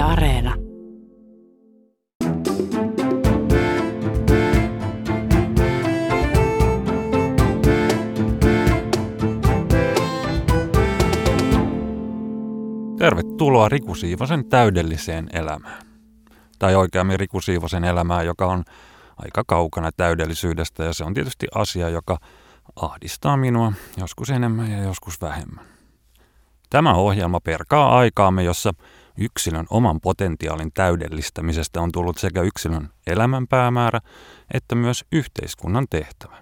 Areena. Tervetuloa Riku Siivosen täydelliseen elämään. Tai oikeammin Riku Siivosen elämään, joka on aika kaukana täydellisyydestä ja se on tietysti asia, joka ahdistaa minua joskus enemmän ja joskus vähemmän. Tämä ohjelma perkaa aikaamme, jossa yksilön oman potentiaalin täydellistämisestä on tullut sekä yksilön elämän päämäärä että myös yhteiskunnan tehtävä.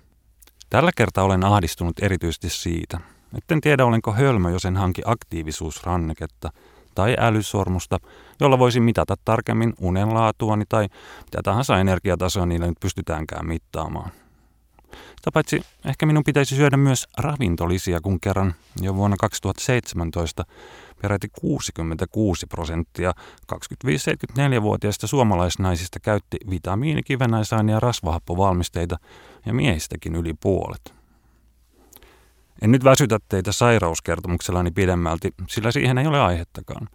Tällä kertaa olen ahdistunut erityisesti siitä, etten tiedä olenko hölmö, jos en hanki aktiivisuusranneketta tai älysormusta, jolla voisi mitata tarkemmin unenlaatuani tai mitä tahansa energiatasoa niillä nyt pystytäänkään mittaamaan. Sitä paitsi ehkä minun pitäisi syödä myös ravintolisia, kun kerran jo vuonna 2017 peräti 66 prosenttia 25-74-vuotiaista suomalaisnaisista käytti vitamiinikivennäisaine- ja rasvahappovalmisteita ja miehistäkin yli puolet. En nyt väsytä teitä sairauskertomuksellani pidemmälti, sillä siihen ei ole aihettakaan.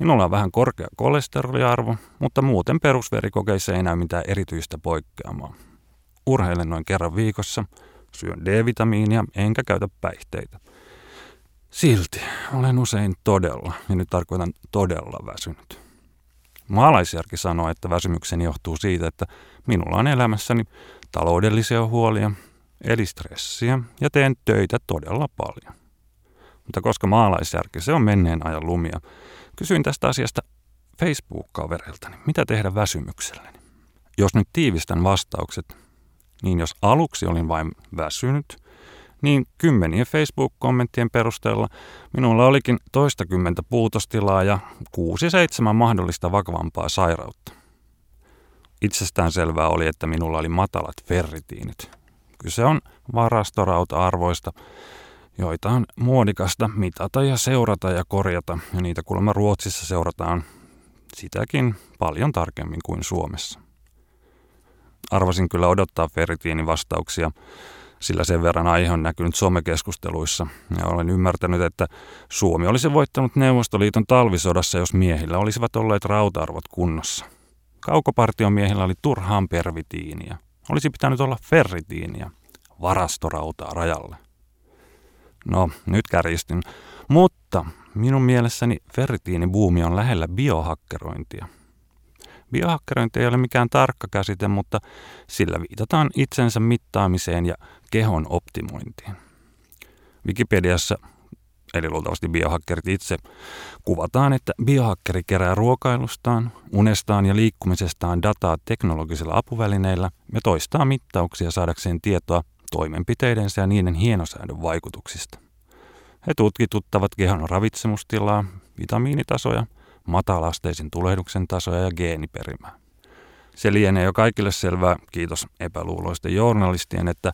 Minulla on vähän korkea kolesteroliarvo, mutta muuten perusverikokeissa ei näy mitään erityistä poikkeamaa. Urheilen noin kerran viikossa, syön D-vitamiinia enkä käytä päihteitä. Silti olen usein todella, ja nyt tarkoitan todella väsynyt. Maalaisjärki sanoo, että väsymykseni johtuu siitä, että minulla on elämässäni taloudellisia huolia, eli stressiä, ja teen töitä todella paljon. Mutta koska maalaisjärki se on menneen ajan lumia, kysyin tästä asiasta Facebook-kavereiltani, mitä tehdä väsymykselleni. Jos nyt tiivistän vastaukset, niin jos aluksi olin vain väsynyt, niin kymmenien Facebook-kommenttien perusteella minulla olikin toistakymmentä puutostilaa ja kuusi seitsemän mahdollista vakavampaa sairautta. Itsestään selvää oli, että minulla oli matalat ferritiinit. Kyse on varastorauta-arvoista, joita on muodikasta mitata ja seurata ja korjata, ja niitä kuulemma Ruotsissa seurataan sitäkin paljon tarkemmin kuin Suomessa. Arvasin kyllä odottaa ferritiinin vastauksia, sillä sen verran aihe on näkynyt somekeskusteluissa, ja olen ymmärtänyt, että Suomi olisi voittanut Neuvostoliiton talvisodassa, jos miehillä olisivat olleet rauta-arvot kunnossa. Kaukopartion miehillä oli turhaan pervitiiniä. Olisi pitänyt olla ferritiiniä, varastorautaa rajalle. No, nyt kärjistyn. Mutta minun mielessäni ferritiinibuumi on lähellä biohakkerointia – Biohakkerointi ei ole mikään tarkka käsite, mutta sillä viitataan itsensä mittaamiseen ja kehon optimointiin. Wikipediassa, eli luultavasti biohakkerit itse, kuvataan, että biohakkeri kerää ruokailustaan, unestaan ja liikkumisestaan dataa teknologisilla apuvälineillä ja toistaa mittauksia saadakseen tietoa toimenpiteidensä ja niiden hienosäädön vaikutuksista. He tutkituttavat kehon ravitsemustilaa, vitamiinitasoja – matalasteisin tulehduksen tasoja ja geeniperimää. Se lienee jo kaikille selvää, kiitos epäluuloisten journalistien, että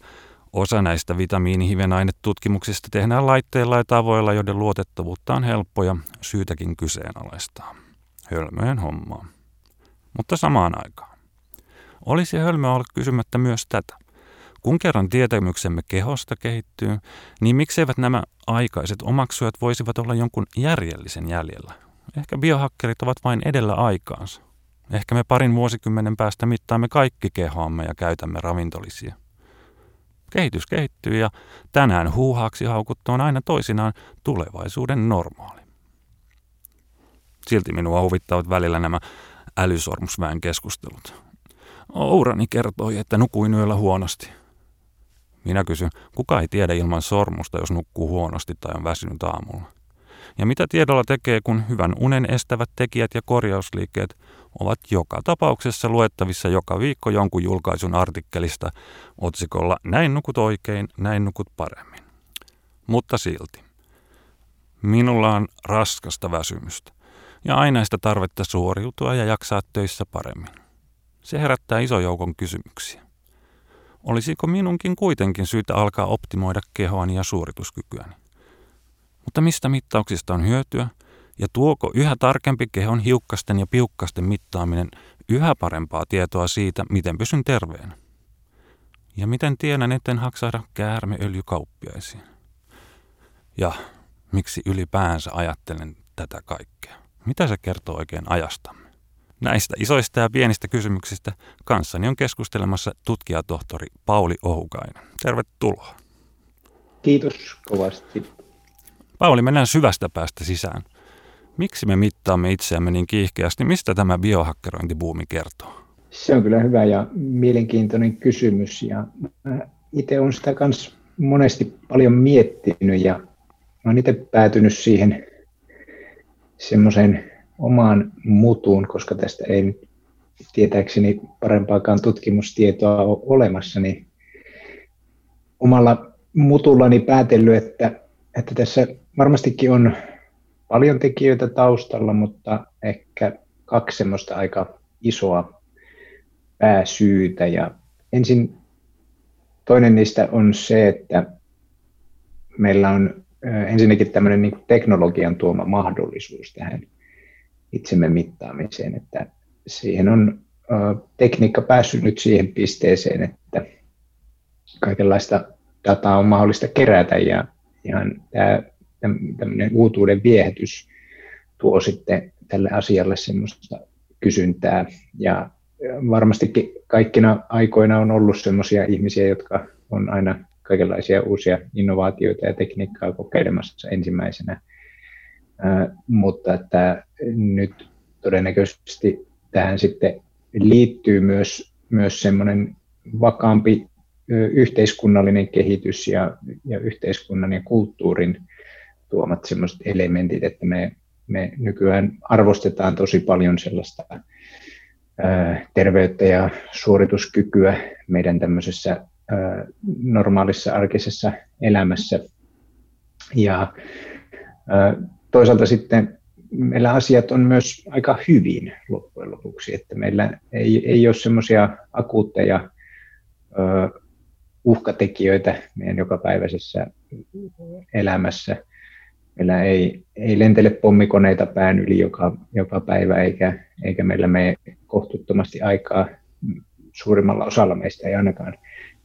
osa näistä vitamiinihivenainetutkimuksista tehdään laitteilla ja tavoilla, joiden luotettavuutta on helppo ja syytäkin kyseenalaistaa. Hölmöjen hommaa. Mutta samaan aikaan. Olisi hölmö olla kysymättä myös tätä. Kun kerran tietämyksemme kehosta kehittyy, niin mikseivät nämä aikaiset omaksujat voisivat olla jonkun järjellisen jäljellä? Ehkä biohakkerit ovat vain edellä aikaansa. Ehkä me parin vuosikymmenen päästä mittaamme kaikki kehoamme ja käytämme ravintolisia. Kehitys kehittyy ja tänään huuhaaksi haukuttu on aina toisinaan tulevaisuuden normaali. Silti minua huvittavat välillä nämä älysormusväen keskustelut. Ourani kertoi, että nukuin yöllä huonosti. Minä kysyn, kuka ei tiedä ilman sormusta, jos nukkuu huonosti tai on väsynyt aamulla. Ja mitä tiedolla tekee, kun hyvän unen estävät tekijät ja korjausliikkeet ovat joka tapauksessa luettavissa joka viikko jonkun julkaisun artikkelista otsikolla Näin nukut oikein, näin nukut paremmin. Mutta silti. Minulla on raskasta väsymystä ja ainaista tarvetta suoriutua ja jaksaa töissä paremmin. Se herättää iso joukon kysymyksiä. Olisiko minunkin kuitenkin syytä alkaa optimoida kehoani ja suorituskykyäni? Mutta mistä mittauksista on hyötyä? Ja tuoko yhä tarkempi kehon hiukkasten ja piukkasten mittaaminen yhä parempaa tietoa siitä, miten pysyn terveenä? Ja miten tiedän, etten haksahda käärmeöljykauppiaisiin? Ja miksi ylipäänsä ajattelen tätä kaikkea? Mitä se kertoo oikein ajastamme? Näistä isoista ja pienistä kysymyksistä kanssani on keskustelemassa tutkijatohtori Pauli Ohukainen. Tervetuloa. Kiitos kovasti. Pauli, mennään syvästä päästä sisään. Miksi me mittaamme itseämme niin kiihkeästi? Mistä tämä biohakkerointibuumi kertoo? Se on kyllä hyvä ja mielenkiintoinen kysymys. Ja itse olen sitä myös monesti paljon miettinyt ja olen itse päätynyt siihen semmoiseen omaan mutuun, koska tästä ei tietääkseni parempaakaan tutkimustietoa ole olemassa, niin omalla mutullani päätellyt, että, että tässä varmastikin on paljon tekijöitä taustalla, mutta ehkä kaksi semmoista aika isoa pääsyytä. Ja ensin toinen niistä on se, että meillä on ensinnäkin tämmöinen niin teknologian tuoma mahdollisuus tähän itsemme mittaamiseen, että siihen on tekniikka päässyt nyt siihen pisteeseen, että kaikenlaista dataa on mahdollista kerätä ja ihan tämä tämmöinen uutuuden viehätys tuo sitten tälle asialle semmoista kysyntää. Ja varmastikin kaikkina aikoina on ollut semmoisia ihmisiä, jotka on aina kaikenlaisia uusia innovaatioita ja tekniikkaa kokeilemassa ensimmäisenä, mutta että nyt todennäköisesti tähän sitten liittyy myös, myös semmoinen vakaampi yhteiskunnallinen kehitys ja, ja yhteiskunnan ja kulttuurin tuomat semmoiset elementit, että me, me nykyään arvostetaan tosi paljon sellaista ää, terveyttä ja suorituskykyä meidän tämmöisessä ää, normaalissa arkisessa elämässä. Ja ää, toisaalta sitten meillä asiat on myös aika hyvin loppujen lopuksi, että meillä ei, ei ole semmoisia akuutteja uhkatekijöitä meidän jokapäiväisessä elämässä. Meillä ei, ei lentele pommikoneita pään yli joka, joka päivä, eikä, eikä meillä mene kohtuuttomasti aikaa, suurimmalla osalla meistä ei ainakaan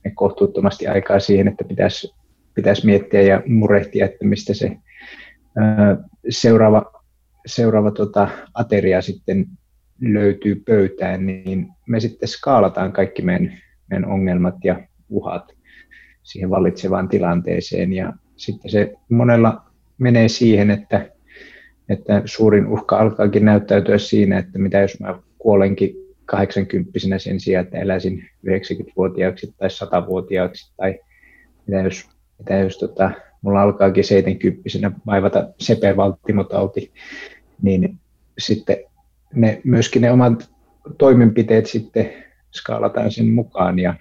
mene kohtuuttomasti aikaa siihen, että pitäisi, pitäisi miettiä ja murehtia, että mistä se ää, seuraava, seuraava tota, ateria sitten löytyy pöytään, niin me sitten skaalataan kaikki meidän, meidän ongelmat ja uhat siihen vallitsevaan tilanteeseen. Ja sitten se monella menee siihen, että, että suurin uhka alkaakin näyttäytyä siinä, että mitä jos mä kuolenkin 80 sen sijaan, että eläisin 90-vuotiaaksi tai 100-vuotiaaksi, tai mitä jos, mitä jos tota, mulla alkaakin 70 vaivata sepevaltimotauti, niin sitten ne, myöskin ne omat toimenpiteet sitten skaalataan sen mukaan ja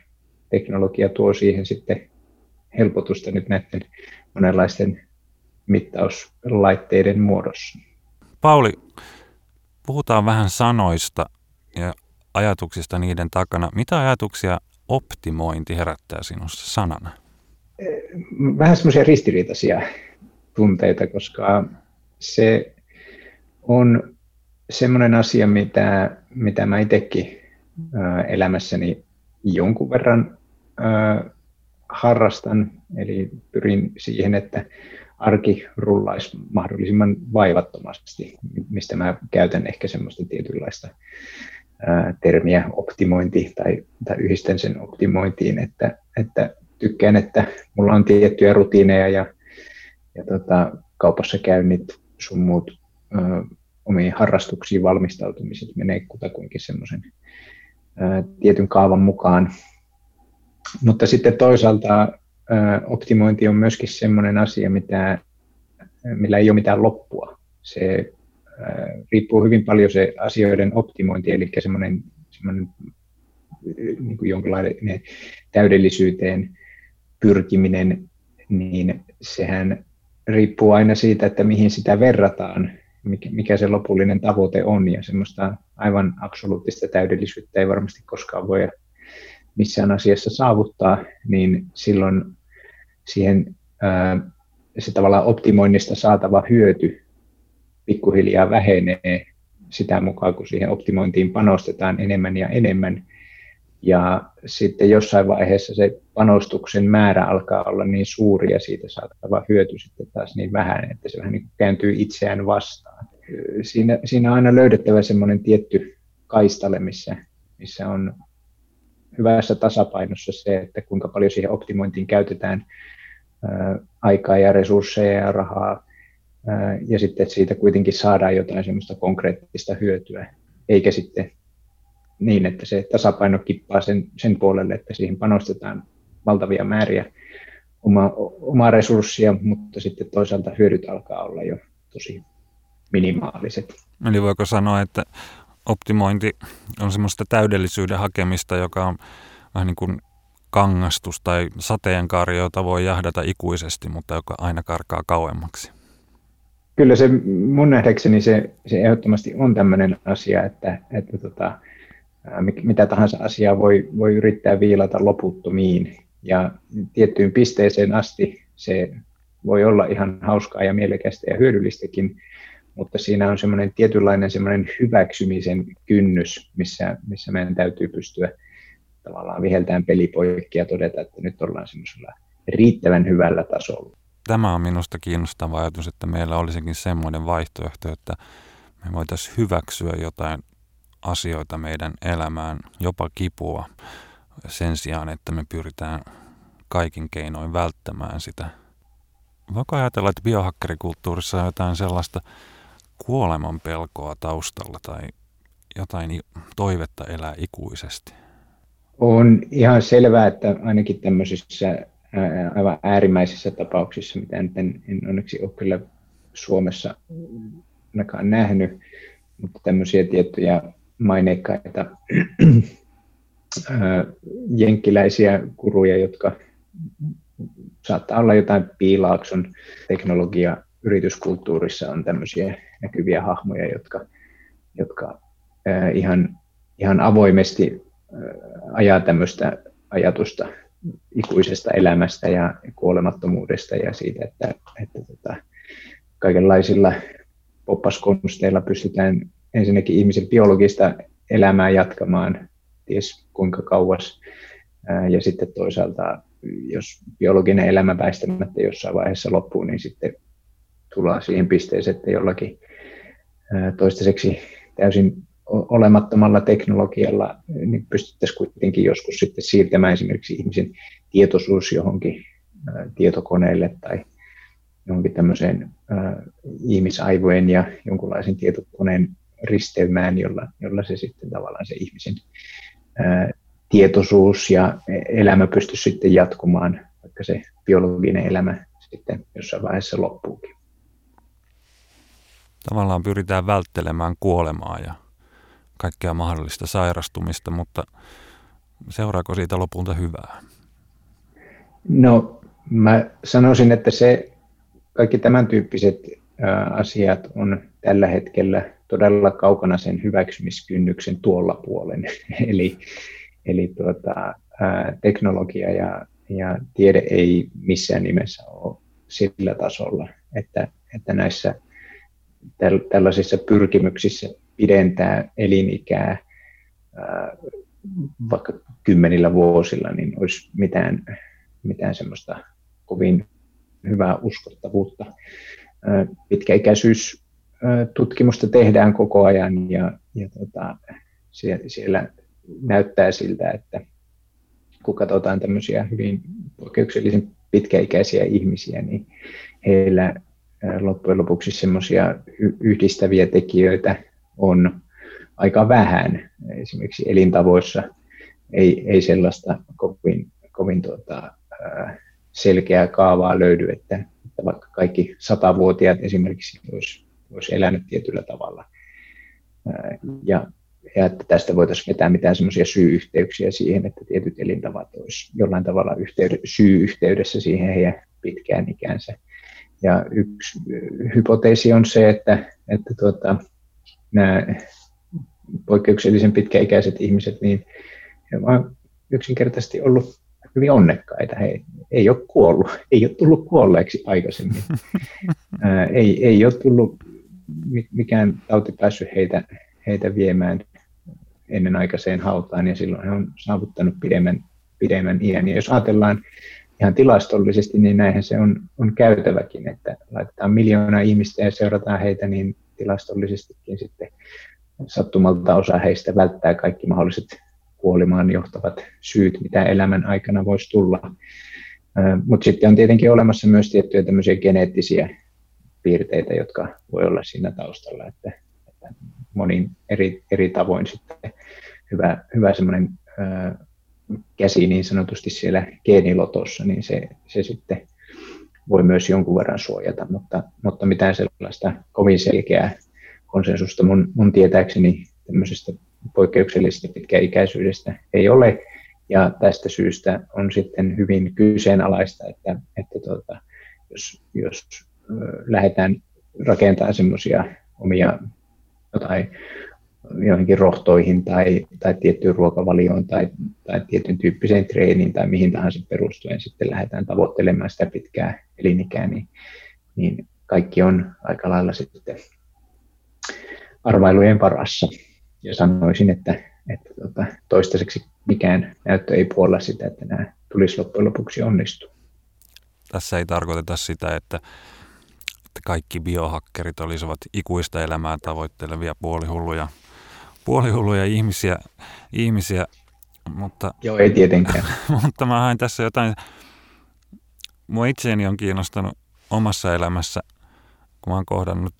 teknologia tuo siihen sitten helpotusta nyt näiden monenlaisten mittauslaitteiden muodossa. Pauli, puhutaan vähän sanoista ja ajatuksista niiden takana. Mitä ajatuksia optimointi herättää sinussa sanana? Vähän semmoisia ristiriitaisia tunteita, koska se on semmoinen asia, mitä, mitä mä itsekin elämässäni jonkun verran harrastan, eli pyrin siihen, että arki rullaisi mahdollisimman vaivattomasti, mistä mä käytän ehkä semmoista tietynlaista termiä optimointi tai, tai yhdistän sen optimointiin, että, että tykkään, että mulla on tiettyjä rutiineja ja, ja tota, kaupassa käynnit sun muut ö, omiin harrastuksiin valmistautumiset menee kutakuinkin semmoisen tietyn kaavan mukaan. Mutta sitten toisaalta optimointi on myöskin sellainen asia, mitä, millä ei ole mitään loppua. Se riippuu hyvin paljon se asioiden optimointi, eli semmoinen, semmoinen niin kuin jonkinlainen täydellisyyteen pyrkiminen, niin sehän riippuu aina siitä, että mihin sitä verrataan, mikä se lopullinen tavoite on, ja semmoista aivan absoluuttista täydellisyyttä ei varmasti koskaan voi missään asiassa saavuttaa, niin silloin siihen se tavallaan optimoinnista saatava hyöty pikkuhiljaa vähenee sitä mukaan, kun siihen optimointiin panostetaan enemmän ja enemmän. Ja sitten jossain vaiheessa se panostuksen määrä alkaa olla niin suuri ja siitä saatava hyöty sitten taas niin vähän, että se vähän niin kääntyy itseään vastaan. siinä, siinä on aina löydettävä semmoinen tietty kaistale, missä, missä on hyvässä tasapainossa se, että kuinka paljon siihen optimointiin käytetään ää, aikaa ja resursseja ja rahaa, ja sitten että siitä kuitenkin saadaan jotain semmoista konkreettista hyötyä, eikä sitten niin, että se tasapaino kippaa sen, sen puolelle, että siihen panostetaan valtavia määriä oma, omaa resurssia, mutta sitten toisaalta hyödyt alkaa olla jo tosi minimaaliset. Eli voiko sanoa, että optimointi on semmoista täydellisyyden hakemista, joka on vähän niin kuin kangastus tai sateenkaari, jota voi jahdata ikuisesti, mutta joka aina karkaa kauemmaksi. Kyllä se mun nähdäkseni se, se ehdottomasti on tämmöinen asia, että, että tota, mitä tahansa asiaa voi, voi yrittää viilata loputtomiin ja tiettyyn pisteeseen asti se voi olla ihan hauskaa ja mielekästä ja hyödyllistäkin, mutta siinä on semmoinen tietynlainen semmoinen hyväksymisen kynnys, missä, missä meidän täytyy pystyä tavallaan viheltään pelipoikki ja todeta, että nyt ollaan semmoisella riittävän hyvällä tasolla. Tämä on minusta kiinnostava ajatus, että meillä olisikin semmoinen vaihtoehto, että me voitaisiin hyväksyä jotain asioita meidän elämään, jopa kipua, sen sijaan, että me pyritään kaikin keinoin välttämään sitä. Voiko ajatella, että biohakkerikulttuurissa on jotain sellaista kuoleman pelkoa taustalla tai jotain toivetta elää ikuisesti? On ihan selvää, että ainakin tämmöisissä aivan äärimmäisissä tapauksissa, mitä nyt en, en onneksi ole kyllä Suomessa ainakaan nähnyt, mutta tämmöisiä tiettyjä maineikkaita jenkkiläisiä kuruja, jotka saattaa olla jotain piilaakson teknologia yrityskulttuurissa on tämmöisiä näkyviä hahmoja, jotka, jotka ihan, ihan avoimesti ajaa tämmöistä ajatusta ikuisesta elämästä ja kuolemattomuudesta ja siitä, että, että tota, kaikenlaisilla poppaskonsteilla pystytään ensinnäkin ihmisen biologista elämää jatkamaan ties kuinka kauas. Ja sitten toisaalta, jos biologinen elämä väistämättä jossain vaiheessa loppuu, niin sitten tullaan siihen pisteeseen, että jollakin toistaiseksi täysin olemattomalla teknologialla niin pystyttäisiin kuitenkin joskus sitten siirtämään esimerkiksi ihmisen tietoisuus johonkin tietokoneelle tai johonkin tämmöiseen ihmisaivojen ja jonkunlaisen tietokoneen risteymään, jolla, jolla se sitten tavallaan se ihmisen tietoisuus ja elämä pystyisi sitten jatkumaan, vaikka se biologinen elämä sitten jossain vaiheessa loppuukin. Tavallaan pyritään välttelemään kuolemaa ja kaikkea mahdollista sairastumista, mutta seuraako siitä lopulta hyvää? No, mä sanoisin, että se kaikki tämän tyyppiset asiat on tällä hetkellä todella kaukana sen hyväksymiskynnyksen tuolla puolen. eli eli tuota, teknologia ja, ja tiede ei missään nimessä ole sillä tasolla, että, että näissä tällaisissa pyrkimyksissä pidentää elinikää ää, vaikka kymmenillä vuosilla, niin olisi mitään, mitään semmoista kovin hyvää uskottavuutta. Pitkäikäisyys tutkimusta tehdään koko ajan ja, ja tota, siellä näyttää siltä, että kun katsotaan tämmöisiä hyvin poikkeuksellisen pitkäikäisiä ihmisiä, niin heillä loppujen lopuksi semmoisia yhdistäviä tekijöitä on aika vähän. Esimerkiksi elintavoissa ei, ei sellaista kovin, kovin tuota, selkeää kaavaa löydy, että, että vaikka kaikki satavuotiaat esimerkiksi olisi, olisi elänyt tietyllä tavalla. Ja, ja että tästä voitaisiin vetää mitään semmoisia syy-yhteyksiä siihen, että tietyt elintavat olisi jollain tavalla yhteyde, syy-yhteydessä siihen heidän pitkään ikänsä. Ja yksi hypoteesi on se, että, että tuota, nämä poikkeuksellisen pitkäikäiset ihmiset, niin he ovat yksinkertaisesti ollut hyvin onnekkaita. He ei ole kuollut, ei ole tullut kuolleeksi aikaisemmin. Ää, ei, ei ole tullut mikään tauti päässyt heitä, heitä viemään ennenaikaiseen hautaan ja silloin he on saavuttanut pidemmän, pidemmän iän. Ja jos ajatellaan ihan tilastollisesti, niin näinhän se on, on käytäväkin, että laitetaan miljoona ihmistä ja seurataan heitä, niin tilastollisestikin sitten sattumalta osa heistä välttää kaikki mahdolliset kuolimaan johtavat syyt, mitä elämän aikana voisi tulla. Mutta sitten on tietenkin olemassa myös tiettyjä tämmöisiä geneettisiä piirteitä, jotka voi olla siinä taustalla, että, että monin eri, eri tavoin sitten hyvä, hyvä semmoinen käsi niin sanotusti siellä geenilotossa, niin se, se sitten voi myös jonkun verran suojata, mutta, mutta mitään sellaista kovin selkeää konsensusta mun, mun tietääkseni tämmöisestä poikkeuksellisesta pitkäikäisyydestä ei ole. Ja tästä syystä on sitten hyvin kyseenalaista, että, että tuota, jos, jos lähdetään rakentamaan semmoisia omia jotain joihinkin rohtoihin tai, tai tiettyyn ruokavalioon tai, tai tietyn tyyppiseen treeniin tai mihin tahansa perustuen sitten lähdetään tavoittelemaan sitä pitkää elinikää, niin, niin kaikki on aika lailla sitten arvailujen varassa. Ja sanoisin, että, että tota, toistaiseksi mikään näyttö ei puolla sitä, että nämä tulisi loppujen lopuksi onnistua. Tässä ei tarkoiteta sitä, että kaikki biohakkerit olisivat ikuista elämää tavoittelevia puolihulluja, puolihulluja ihmisiä, ihmisiä mutta, Joo, ei tietenkään. mutta mä hain tässä jotain, mua itseeni on kiinnostanut omassa elämässä, kun mä oon kohdannut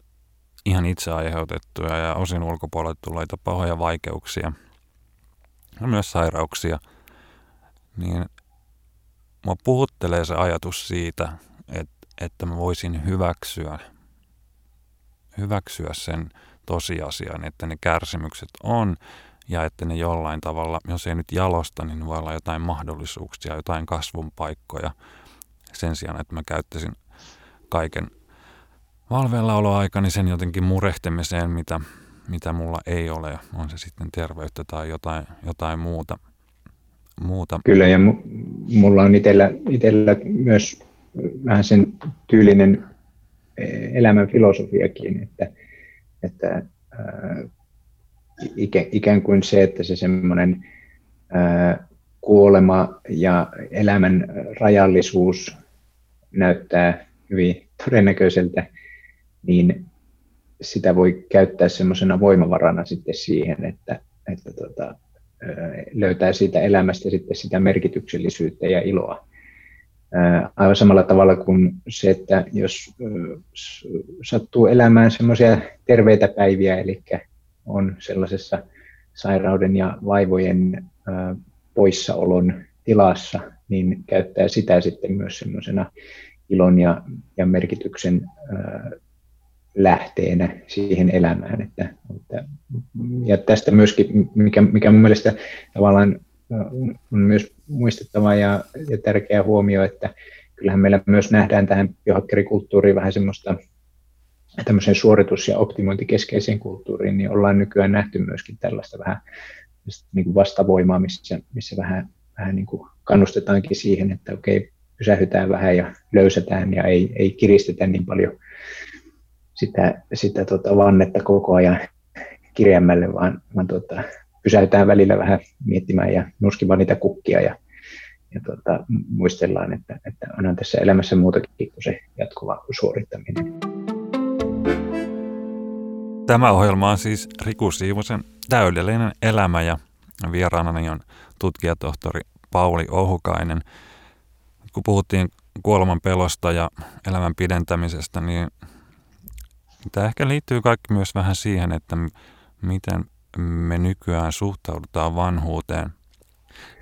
ihan itse aiheutettuja ja osin ulkopuolelta tulleita pahoja vaikeuksia ja myös sairauksia, niin mua puhuttelee se ajatus siitä, että, että mä voisin hyväksyä, hyväksyä sen tosiasian, että ne kärsimykset on ja että ne jollain tavalla, jos ei nyt jalosta, niin voi olla jotain mahdollisuuksia, jotain kasvun paikkoja sen sijaan, että mä käyttäisin kaiken valveillaoloaikani sen jotenkin murehtimiseen, mitä, mitä mulla ei ole, on se sitten terveyttä tai jotain, jotain muuta. muuta. Kyllä, ja mulla on itsellä, itsellä myös vähän sen tyylinen e, elämän filosofiakin, että, että ikä, ikään kuin se, että se semmoinen kuolema ja elämän rajallisuus näyttää hyvin todennäköiseltä, niin sitä voi käyttää semmoisena voimavarana sitten siihen, että, että tota, löytää siitä elämästä sitten sitä merkityksellisyyttä ja iloa. Aivan samalla tavalla kuin se, että jos sattuu elämään semmoisia terveitä päiviä, eli on sellaisessa sairauden ja vaivojen poissaolon tilassa, niin käyttää sitä sitten myös semmoisena ilon ja, ja merkityksen lähteenä siihen elämään. Että, että, ja tästä myöskin, mikä, mikä mun mielestä tavallaan on myös muistettava ja, ja tärkeä huomio, että kyllähän meillä myös nähdään tähän biohakkerikulttuuriin vähän semmoista tämmöiseen suoritus- ja optimointikeskeiseen kulttuuriin, niin ollaan nykyään nähty myöskin tällaista vähän niin kuin vastavoimaa, missä, missä vähän, vähän niin kuin kannustetaankin siihen, että okei, pysähytään vähän ja löysätään ja ei, ei kiristetä niin paljon sitä, sitä tota vannetta koko ajan kirjemmälle, vaan, vaan tota, pysäytään välillä vähän miettimään ja nuskimaan niitä kukkia ja, ja tota, muistellaan, että, että onhan tässä elämässä muutakin kuin se jatkuva suorittaminen. Tämä ohjelma on siis Riku Siivosen täydellinen elämä ja vieraanani on tutkijatohtori Pauli Ohukainen. Kun puhuttiin kuoleman pelosta ja elämän pidentämisestä, niin tämä ehkä liittyy kaikki myös vähän siihen, että miten me nykyään suhtaudutaan vanhuuteen.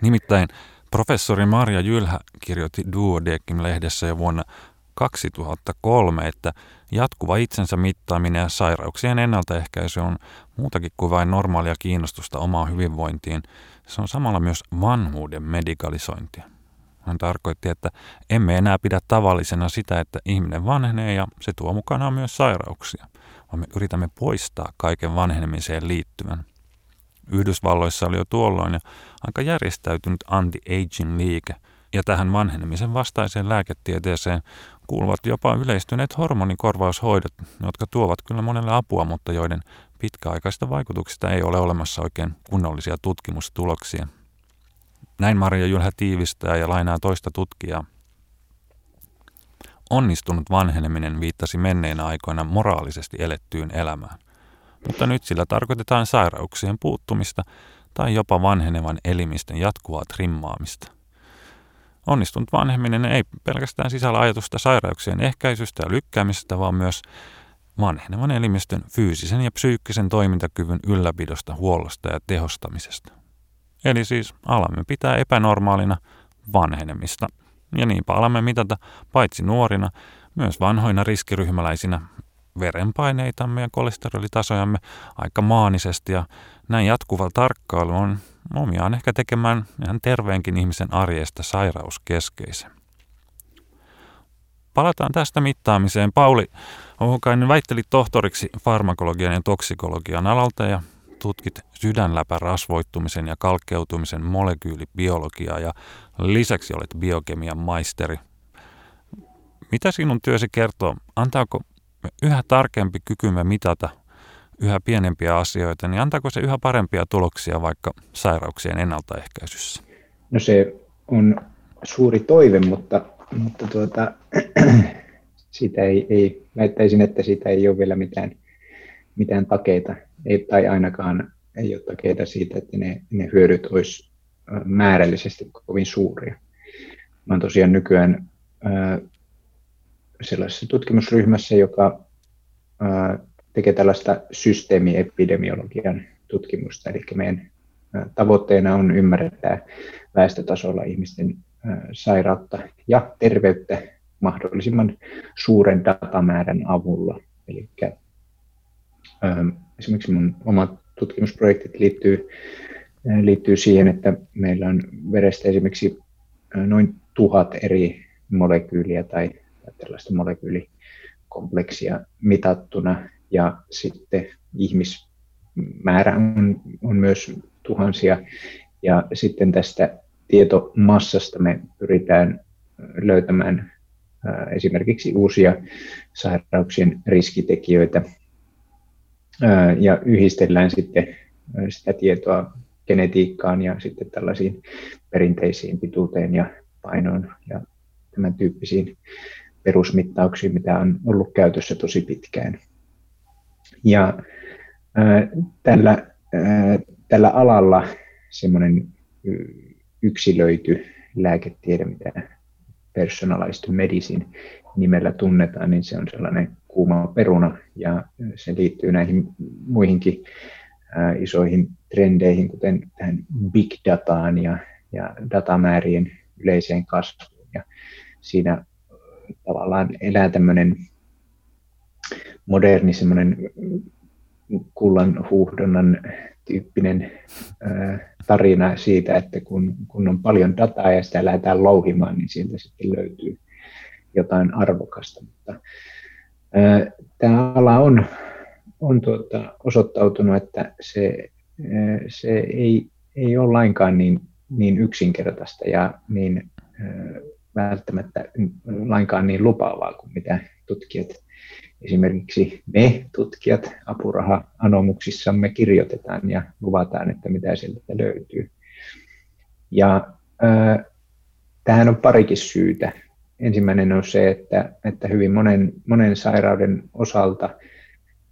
Nimittäin professori Marja Jylhä kirjoitti Duodekim-lehdessä jo vuonna 2003, että jatkuva itsensä mittaaminen ja sairauksien ennaltaehkäisy on muutakin kuin vain normaalia kiinnostusta omaan hyvinvointiin. Se on samalla myös vanhuuden medikalisointia. Hän tarkoitti, että emme enää pidä tavallisena sitä, että ihminen vanhenee ja se tuo mukanaan myös sairauksia, vaan me yritämme poistaa kaiken vanhenemiseen liittyvän. Yhdysvalloissa oli jo tuolloin jo aika järjestäytynyt anti-aging liike, ja tähän vanhenemisen vastaiseen lääketieteeseen kuuluvat jopa yleistyneet hormonikorvaushoidot, jotka tuovat kyllä monelle apua, mutta joiden pitkäaikaista vaikutuksista ei ole olemassa oikein kunnollisia tutkimustuloksia. Näin Maria Jylhä tiivistää ja lainaa toista tutkijaa. Onnistunut vanheneminen viittasi menneinä aikoina moraalisesti elettyyn elämään. Mutta nyt sillä tarkoitetaan sairauksien puuttumista tai jopa vanhenevan elimistön jatkuvaa trimmaamista. Onnistunut vanheminen ei pelkästään sisällä ajatusta sairauksien ehkäisystä ja lykkäämisestä, vaan myös vanhenevan elimistön fyysisen ja psyykkisen toimintakyvyn ylläpidosta, huollosta ja tehostamisesta. Eli siis alamme pitää epänormaalina vanhenemista. Ja niinpä alamme mitata paitsi nuorina, myös vanhoina riskiryhmäläisinä verenpaineitamme ja kolesterolitasojamme aika maanisesti ja näin jatkuvalla tarkkailu on omiaan ehkä tekemään ihan terveenkin ihmisen arjesta sairauskeskeisen. Palataan tästä mittaamiseen. Pauli Ohukainen väitteli tohtoriksi farmakologian ja toksikologian alalta ja tutkit sydänläpän rasvoittumisen ja kalkkeutumisen molekyylibiologiaa ja lisäksi olet biokemian maisteri. Mitä sinun työsi kertoo? Antaako yhä tarkempi kykymme mitata yhä pienempiä asioita, niin antaako se yhä parempia tuloksia vaikka sairauksien ennaltaehkäisyssä? No se on suuri toive, mutta, mutta tuota, siitä ei, ei, väittäisin, että siitä ei ole vielä mitään, mitään takeita, ei, tai ainakaan ei ole takeita siitä, että ne, ne hyödyt olisi määrällisesti kovin suuria. Mä olen tosiaan nykyään ää, sellaisessa tutkimusryhmässä, joka ää, tekee tällaista systeemiepidemiologian tutkimusta, eli meidän tavoitteena on ymmärtää väestötasolla ihmisten sairautta ja terveyttä mahdollisimman suuren datamäärän avulla. Eli esimerkiksi mun omat tutkimusprojektit liittyy, liittyy siihen, että meillä on verestä esimerkiksi noin tuhat eri molekyyliä tai tällaista molekyylikompleksia mitattuna. Ja sitten ihmismäärä on, on myös tuhansia. Ja sitten tästä tietomassasta me pyritään löytämään esimerkiksi uusia sairauksien riskitekijöitä ja yhdistellään sitten sitä tietoa genetiikkaan ja sitten tällaisiin perinteisiin pituuteen ja painoon ja tämän tyyppisiin perusmittauksiin, mitä on ollut käytössä tosi pitkään. Ja tällä, tällä alalla semmoinen yksilöity lääketiede, mitä personalized medicine nimellä tunnetaan, niin se on sellainen kuuma peruna ja se liittyy näihin muihinkin ää, isoihin trendeihin, kuten tähän big dataan ja, ja datamäärien yleiseen kasvuun. Ja siinä tavallaan elää tämmöinen moderni semmoinen kullan huuhdonnan tyyppinen tarina siitä, että kun, kun on paljon dataa ja sitä lähdetään louhimaan, niin sieltä sitten löytyy jotain arvokasta. Mutta, tämä ala on, on tuota, osoittautunut, että se, se ei, ei ole lainkaan niin, niin yksinkertaista ja niin välttämättä lainkaan niin lupaavaa kuin mitä tutkijat esimerkiksi me tutkijat apuraha-anomuksissamme kirjoitetaan ja luvataan, että mitä sieltä löytyy. Ja äh, tähän on parikin syytä. Ensimmäinen on se, että, että hyvin monen, monen sairauden osalta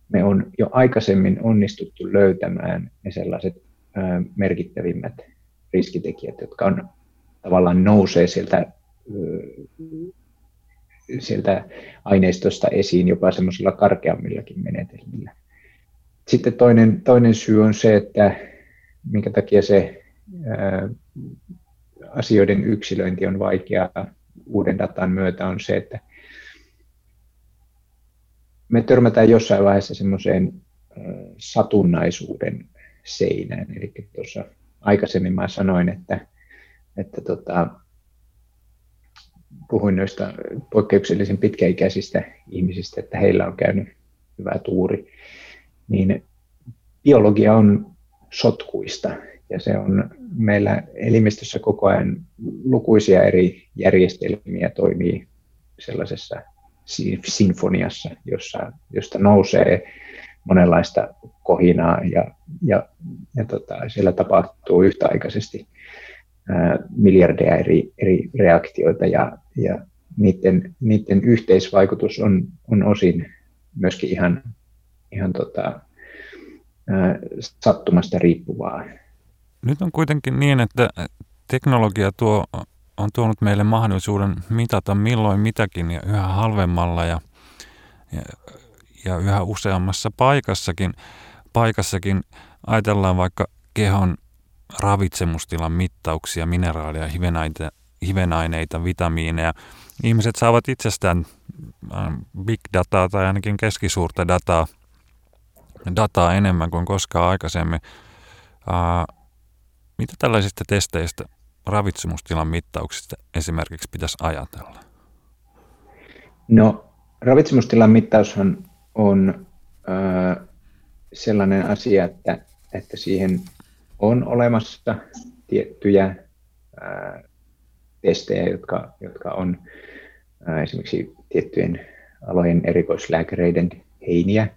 me on jo aikaisemmin onnistuttu löytämään ne sellaiset äh, merkittävimmät riskitekijät, jotka on tavallaan nousee sieltä sieltä aineistosta esiin jopa semmoisilla karkeammillakin menetelmillä. Sitten toinen, toinen syy on se, että minkä takia se ää, asioiden yksilöinti on vaikeaa uuden datan myötä on se, että me törmätään jossain vaiheessa semmoiseen satunnaisuuden seinään. Eli tuossa aikaisemmin mä sanoin, että, että tota, puhuin noista poikkeuksellisen pitkäikäisistä ihmisistä, että heillä on käynyt hyvä tuuri, niin biologia on sotkuista ja se on meillä elimistössä koko ajan lukuisia eri järjestelmiä toimii sellaisessa sinfoniassa, jossa, josta nousee monenlaista kohinaa ja, ja, ja tota, siellä tapahtuu yhtäaikaisesti miljardeja eri, eri reaktioita ja, ja niiden, niiden yhteisvaikutus on, on osin myöskin ihan, ihan tota, ää, sattumasta riippuvaa. Nyt on kuitenkin niin, että teknologia tuo, on tuonut meille mahdollisuuden mitata milloin mitäkin ja yhä halvemmalla ja, ja, ja yhä useammassa paikassakin. paikassakin. Ajatellaan vaikka kehon ravitsemustilan mittauksia, mineraaleja, hivenaineita, hivenaineita, vitamiineja. Ihmiset saavat itsestään ähm, big dataa tai ainakin keskisuurta dataa, dataa enemmän kuin koskaan aikaisemmin. Mitä tällaisista testeistä, ravitsemustilan mittauksista esimerkiksi pitäisi ajatella? No, ravitsemustilan mittaushan on ö, sellainen asia, että, että siihen on olemassa tiettyjä ää, testejä, jotka, jotka on ää, esimerkiksi tiettyjen alojen erikoislääkäreiden heiniä.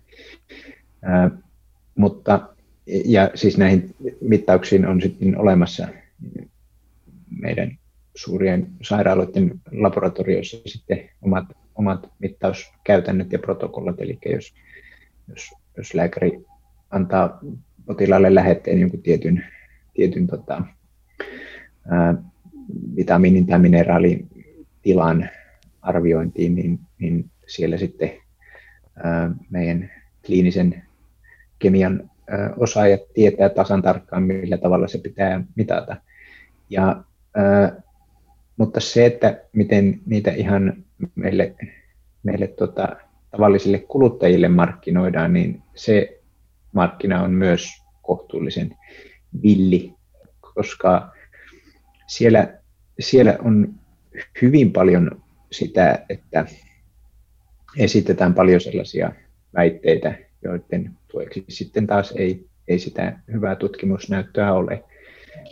Ää, mutta, ja siis näihin mittauksiin on sitten olemassa meidän suurien sairaaloiden laboratorioissa sitten omat, omat mittauskäytännöt ja protokollat, eli jos, jos, jos lääkäri antaa potilaalle lähetteen jonkun tietyn, tietyn tota, ää, vitamiinin tai mineraalin tilan arviointiin, niin, niin siellä sitten ää, meidän kliinisen kemian osaajat tietää tasan tarkkaan, millä tavalla se pitää mitata. Ja, mutta se, että miten niitä ihan meille, meille tota, tavallisille kuluttajille markkinoidaan, niin se markkina on myös kohtuullisen villi, koska siellä, siellä on hyvin paljon sitä, että esitetään paljon sellaisia väitteitä, joiden tueksi sitten taas ei, ei sitä hyvää tutkimusnäyttöä ole.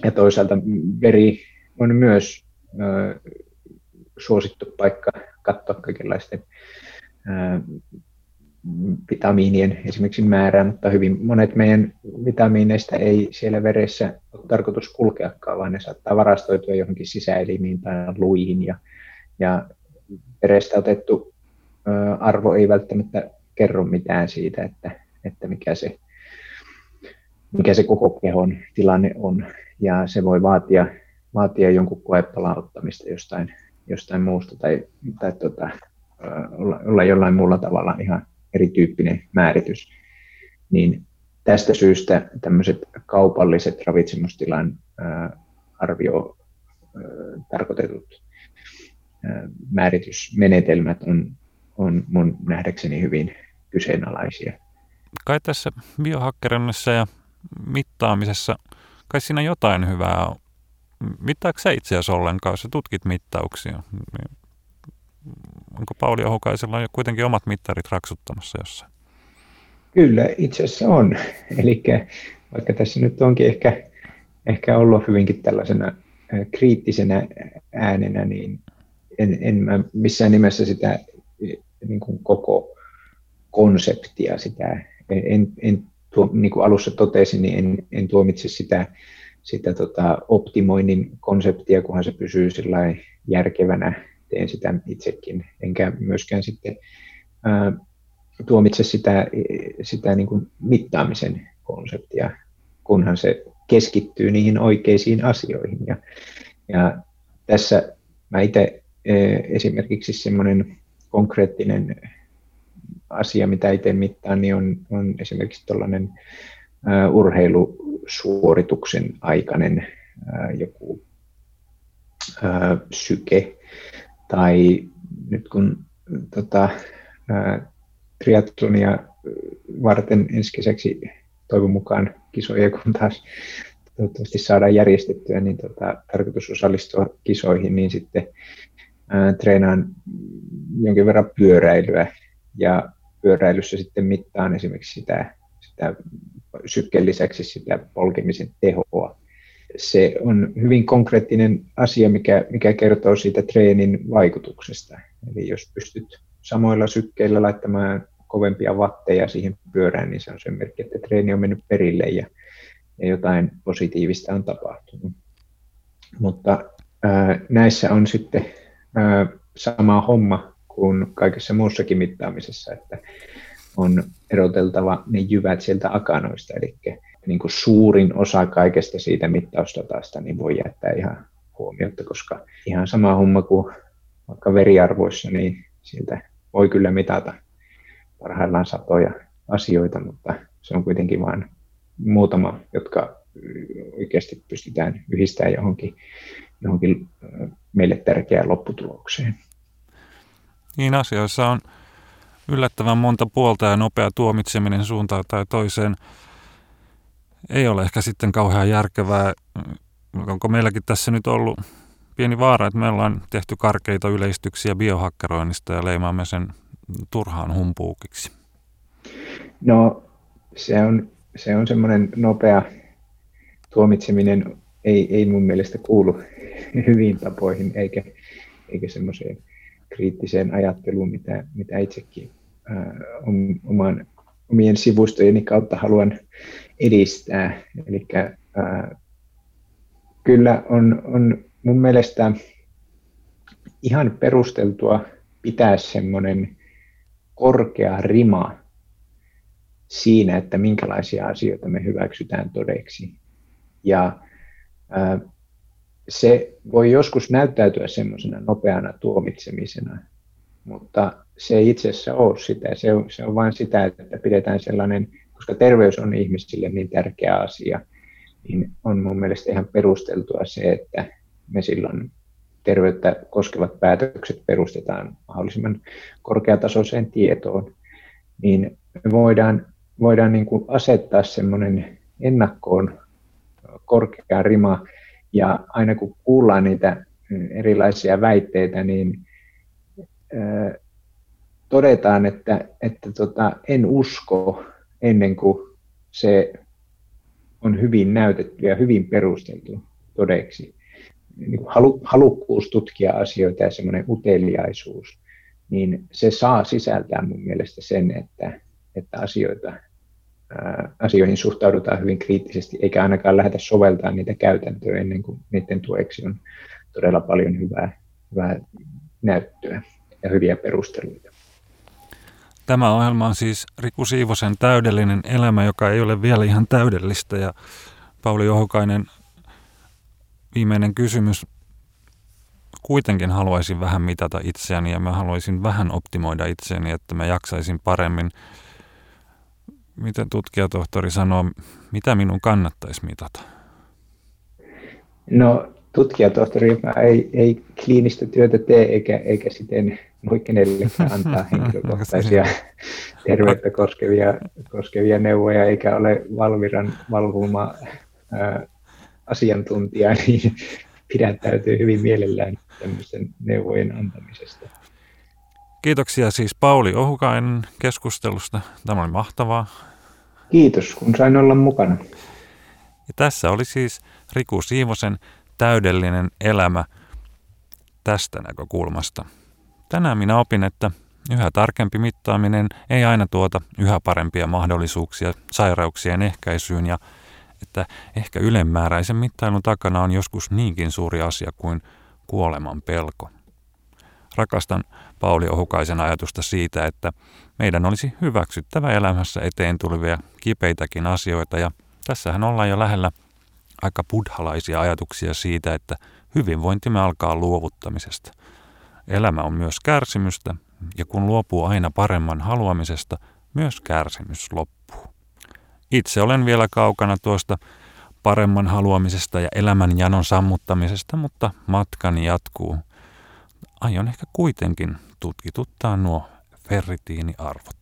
Ja toisaalta veri on myös ö, suosittu paikka katsoa kaikenlaisten ö, vitamiinien esimerkiksi määrää, mutta hyvin monet meidän vitamiineista ei siellä veressä ole tarkoitus kulkeakaan, vaan ne saattaa varastoitua johonkin sisäelimiin tai luihin ja, ja verestä otettu arvo ei välttämättä kerro mitään siitä, että, että mikä, se, mikä se koko kehon tilanne on. Ja se voi vaatia, vaatia jonkun koepalan ottamista jostain, jostain muusta tai, tai tota, olla, olla jollain muulla tavalla ihan erityyppinen määritys, niin tästä syystä tämmöiset kaupalliset ravitsemustilan arvio tarkoitetut määritysmenetelmät on, on mun nähdäkseni hyvin kyseenalaisia. Kai tässä biohakkerannassa ja mittaamisessa, kai siinä jotain hyvää on. Mittaako sä itse asiassa ollenkaan, jos sä tutkit mittauksia? Niin onko Pauli Ohukaisella jo kuitenkin omat mittarit raksuttamassa jossain? Kyllä, itse asiassa on. Eli vaikka tässä nyt onkin ehkä, ehkä ollut hyvinkin tällaisena kriittisenä äänenä, niin en, en mä missään nimessä sitä niin kuin koko konseptia, sitä, en, en tuo, niin kuin alussa totesin, niin en, en tuomitse sitä, sitä tota optimoinnin konseptia, kunhan se pysyy järkevänä teen sitä itsekin, enkä myöskään sitten ää, tuomitse sitä, sitä niin kuin mittaamisen konseptia, kunhan se keskittyy niihin oikeisiin asioihin. Ja, ja tässä mä itse esimerkiksi semmoinen konkreettinen asia, mitä itse mittaan, niin on, on esimerkiksi tällainen urheilusuorituksen aikainen ää, joku ää, syke, tai nyt kun tota, ää, triatlonia varten ensi kesäksi toivon mukaan kisoja, kun taas toivottavasti saadaan järjestettyä, niin tota, tarkoitus osallistua kisoihin, niin sitten ää, treenaan jonkin verran pyöräilyä ja pyöräilyssä sitten mittaan esimerkiksi sitä, sitä sykkeen lisäksi sitä polkemisen tehoa se on hyvin konkreettinen asia, mikä, mikä kertoo siitä treenin vaikutuksesta. Eli jos pystyt samoilla sykkeillä laittamaan kovempia vatteja siihen pyörään, niin se on sen merkki, että treeni on mennyt perille ja, ja jotain positiivista on tapahtunut. Mutta ää, näissä on sitten ää, sama homma kuin kaikessa muussakin mittaamisessa, että on eroteltava ne jyvät sieltä akanoista, eli niin kuin suurin osa kaikesta siitä mittausdatasta niin voi jättää ihan huomiota, koska ihan sama homma kuin vaikka veriarvoissa, niin sieltä voi kyllä mitata parhaillaan satoja asioita, mutta se on kuitenkin vain muutama, jotka oikeasti pystytään yhdistämään johonkin, johonkin meille tärkeään lopputulokseen. Niin asioissa on yllättävän monta puolta ja nopea tuomitseminen suuntaan tai toiseen ei ole ehkä sitten kauhean järkevää. Onko meilläkin tässä nyt ollut pieni vaara, että me ollaan tehty karkeita yleistyksiä biohakkeroinnista ja leimaamme sen turhaan humpuukiksi? No se on, se on semmoinen nopea tuomitseminen ei, ei mun mielestä kuulu hyviin tapoihin eikä, eikä semmoiseen kriittiseen ajatteluun, mitä, mitä itsekin ää, oman, omien sivustojeni kautta haluan edistää. Eli kyllä on, on mun mielestä ihan perusteltua pitää semmoinen korkea rima siinä, että minkälaisia asioita me hyväksytään todeksi. Ja ää, se voi joskus näyttäytyä semmoisena nopeana tuomitsemisena, mutta se ei itse asiassa ole sitä. Se on, se on vain sitä, että pidetään sellainen, koska terveys on ihmisille niin tärkeä asia, niin on mun mielestä ihan perusteltua se, että me silloin terveyttä koskevat päätökset perustetaan mahdollisimman korkeatasoiseen tietoon, niin me voidaan, voidaan niin kuin asettaa semmoinen ennakkoon korkea rima, ja aina kun kuullaan niitä erilaisia väitteitä, niin todetaan, että, että tota, en usko ennen kuin se on hyvin näytetty ja hyvin perusteltu todeksi. Niin halu, halukkuus tutkia asioita ja semmoinen uteliaisuus, niin se saa sisältää mun mielestä sen, että, että asioita, asioihin suhtaudutaan hyvin kriittisesti, eikä ainakaan lähdetä soveltaa niitä käytäntöä ennen kuin niiden tueksi on todella paljon hyvää, hyvää näyttöä ja hyviä perusteluita. Tämä ohjelma on siis Riku Siivosen täydellinen elämä, joka ei ole vielä ihan täydellistä. Ja Pauli Ohokainen, viimeinen kysymys. Kuitenkin haluaisin vähän mitata itseäni ja mä haluaisin vähän optimoida itseäni, että mä jaksaisin paremmin. Miten tutkijatohtori sanoo, mitä minun kannattaisi mitata? No tutkijatohtori, ei, ei kliinistä työtä tee eikä, eikä siten voi kenellekään antaa henkilökohtaisia terveyttä koskevia, koskevia neuvoja eikä ole Valviran valvoma ää, asiantuntija, niin pidättäytyy hyvin mielellään tämmöisen neuvojen antamisesta. Kiitoksia siis Pauli Ohukainen keskustelusta. Tämä oli mahtavaa. Kiitos, kun sain olla mukana. Ja tässä oli siis Riku Siivosen täydellinen elämä tästä näkökulmasta. Tänään minä opin, että yhä tarkempi mittaaminen ei aina tuota yhä parempia mahdollisuuksia sairauksien ehkäisyyn ja että ehkä ylemmääräisen mittailun takana on joskus niinkin suuri asia kuin kuoleman pelko. Rakastan Pauli Ohukaisen ajatusta siitä, että meidän olisi hyväksyttävä elämässä eteen tulevia kipeitäkin asioita ja tässähän ollaan jo lähellä aika buddhalaisia ajatuksia siitä, että hyvinvointimme alkaa luovuttamisesta. Elämä on myös kärsimystä, ja kun luopuu aina paremman haluamisesta, myös kärsimys loppuu. Itse olen vielä kaukana tuosta paremman haluamisesta ja elämän janon sammuttamisesta, mutta matkani jatkuu. Aion ehkä kuitenkin tutkituttaa nuo ferritiiniarvot.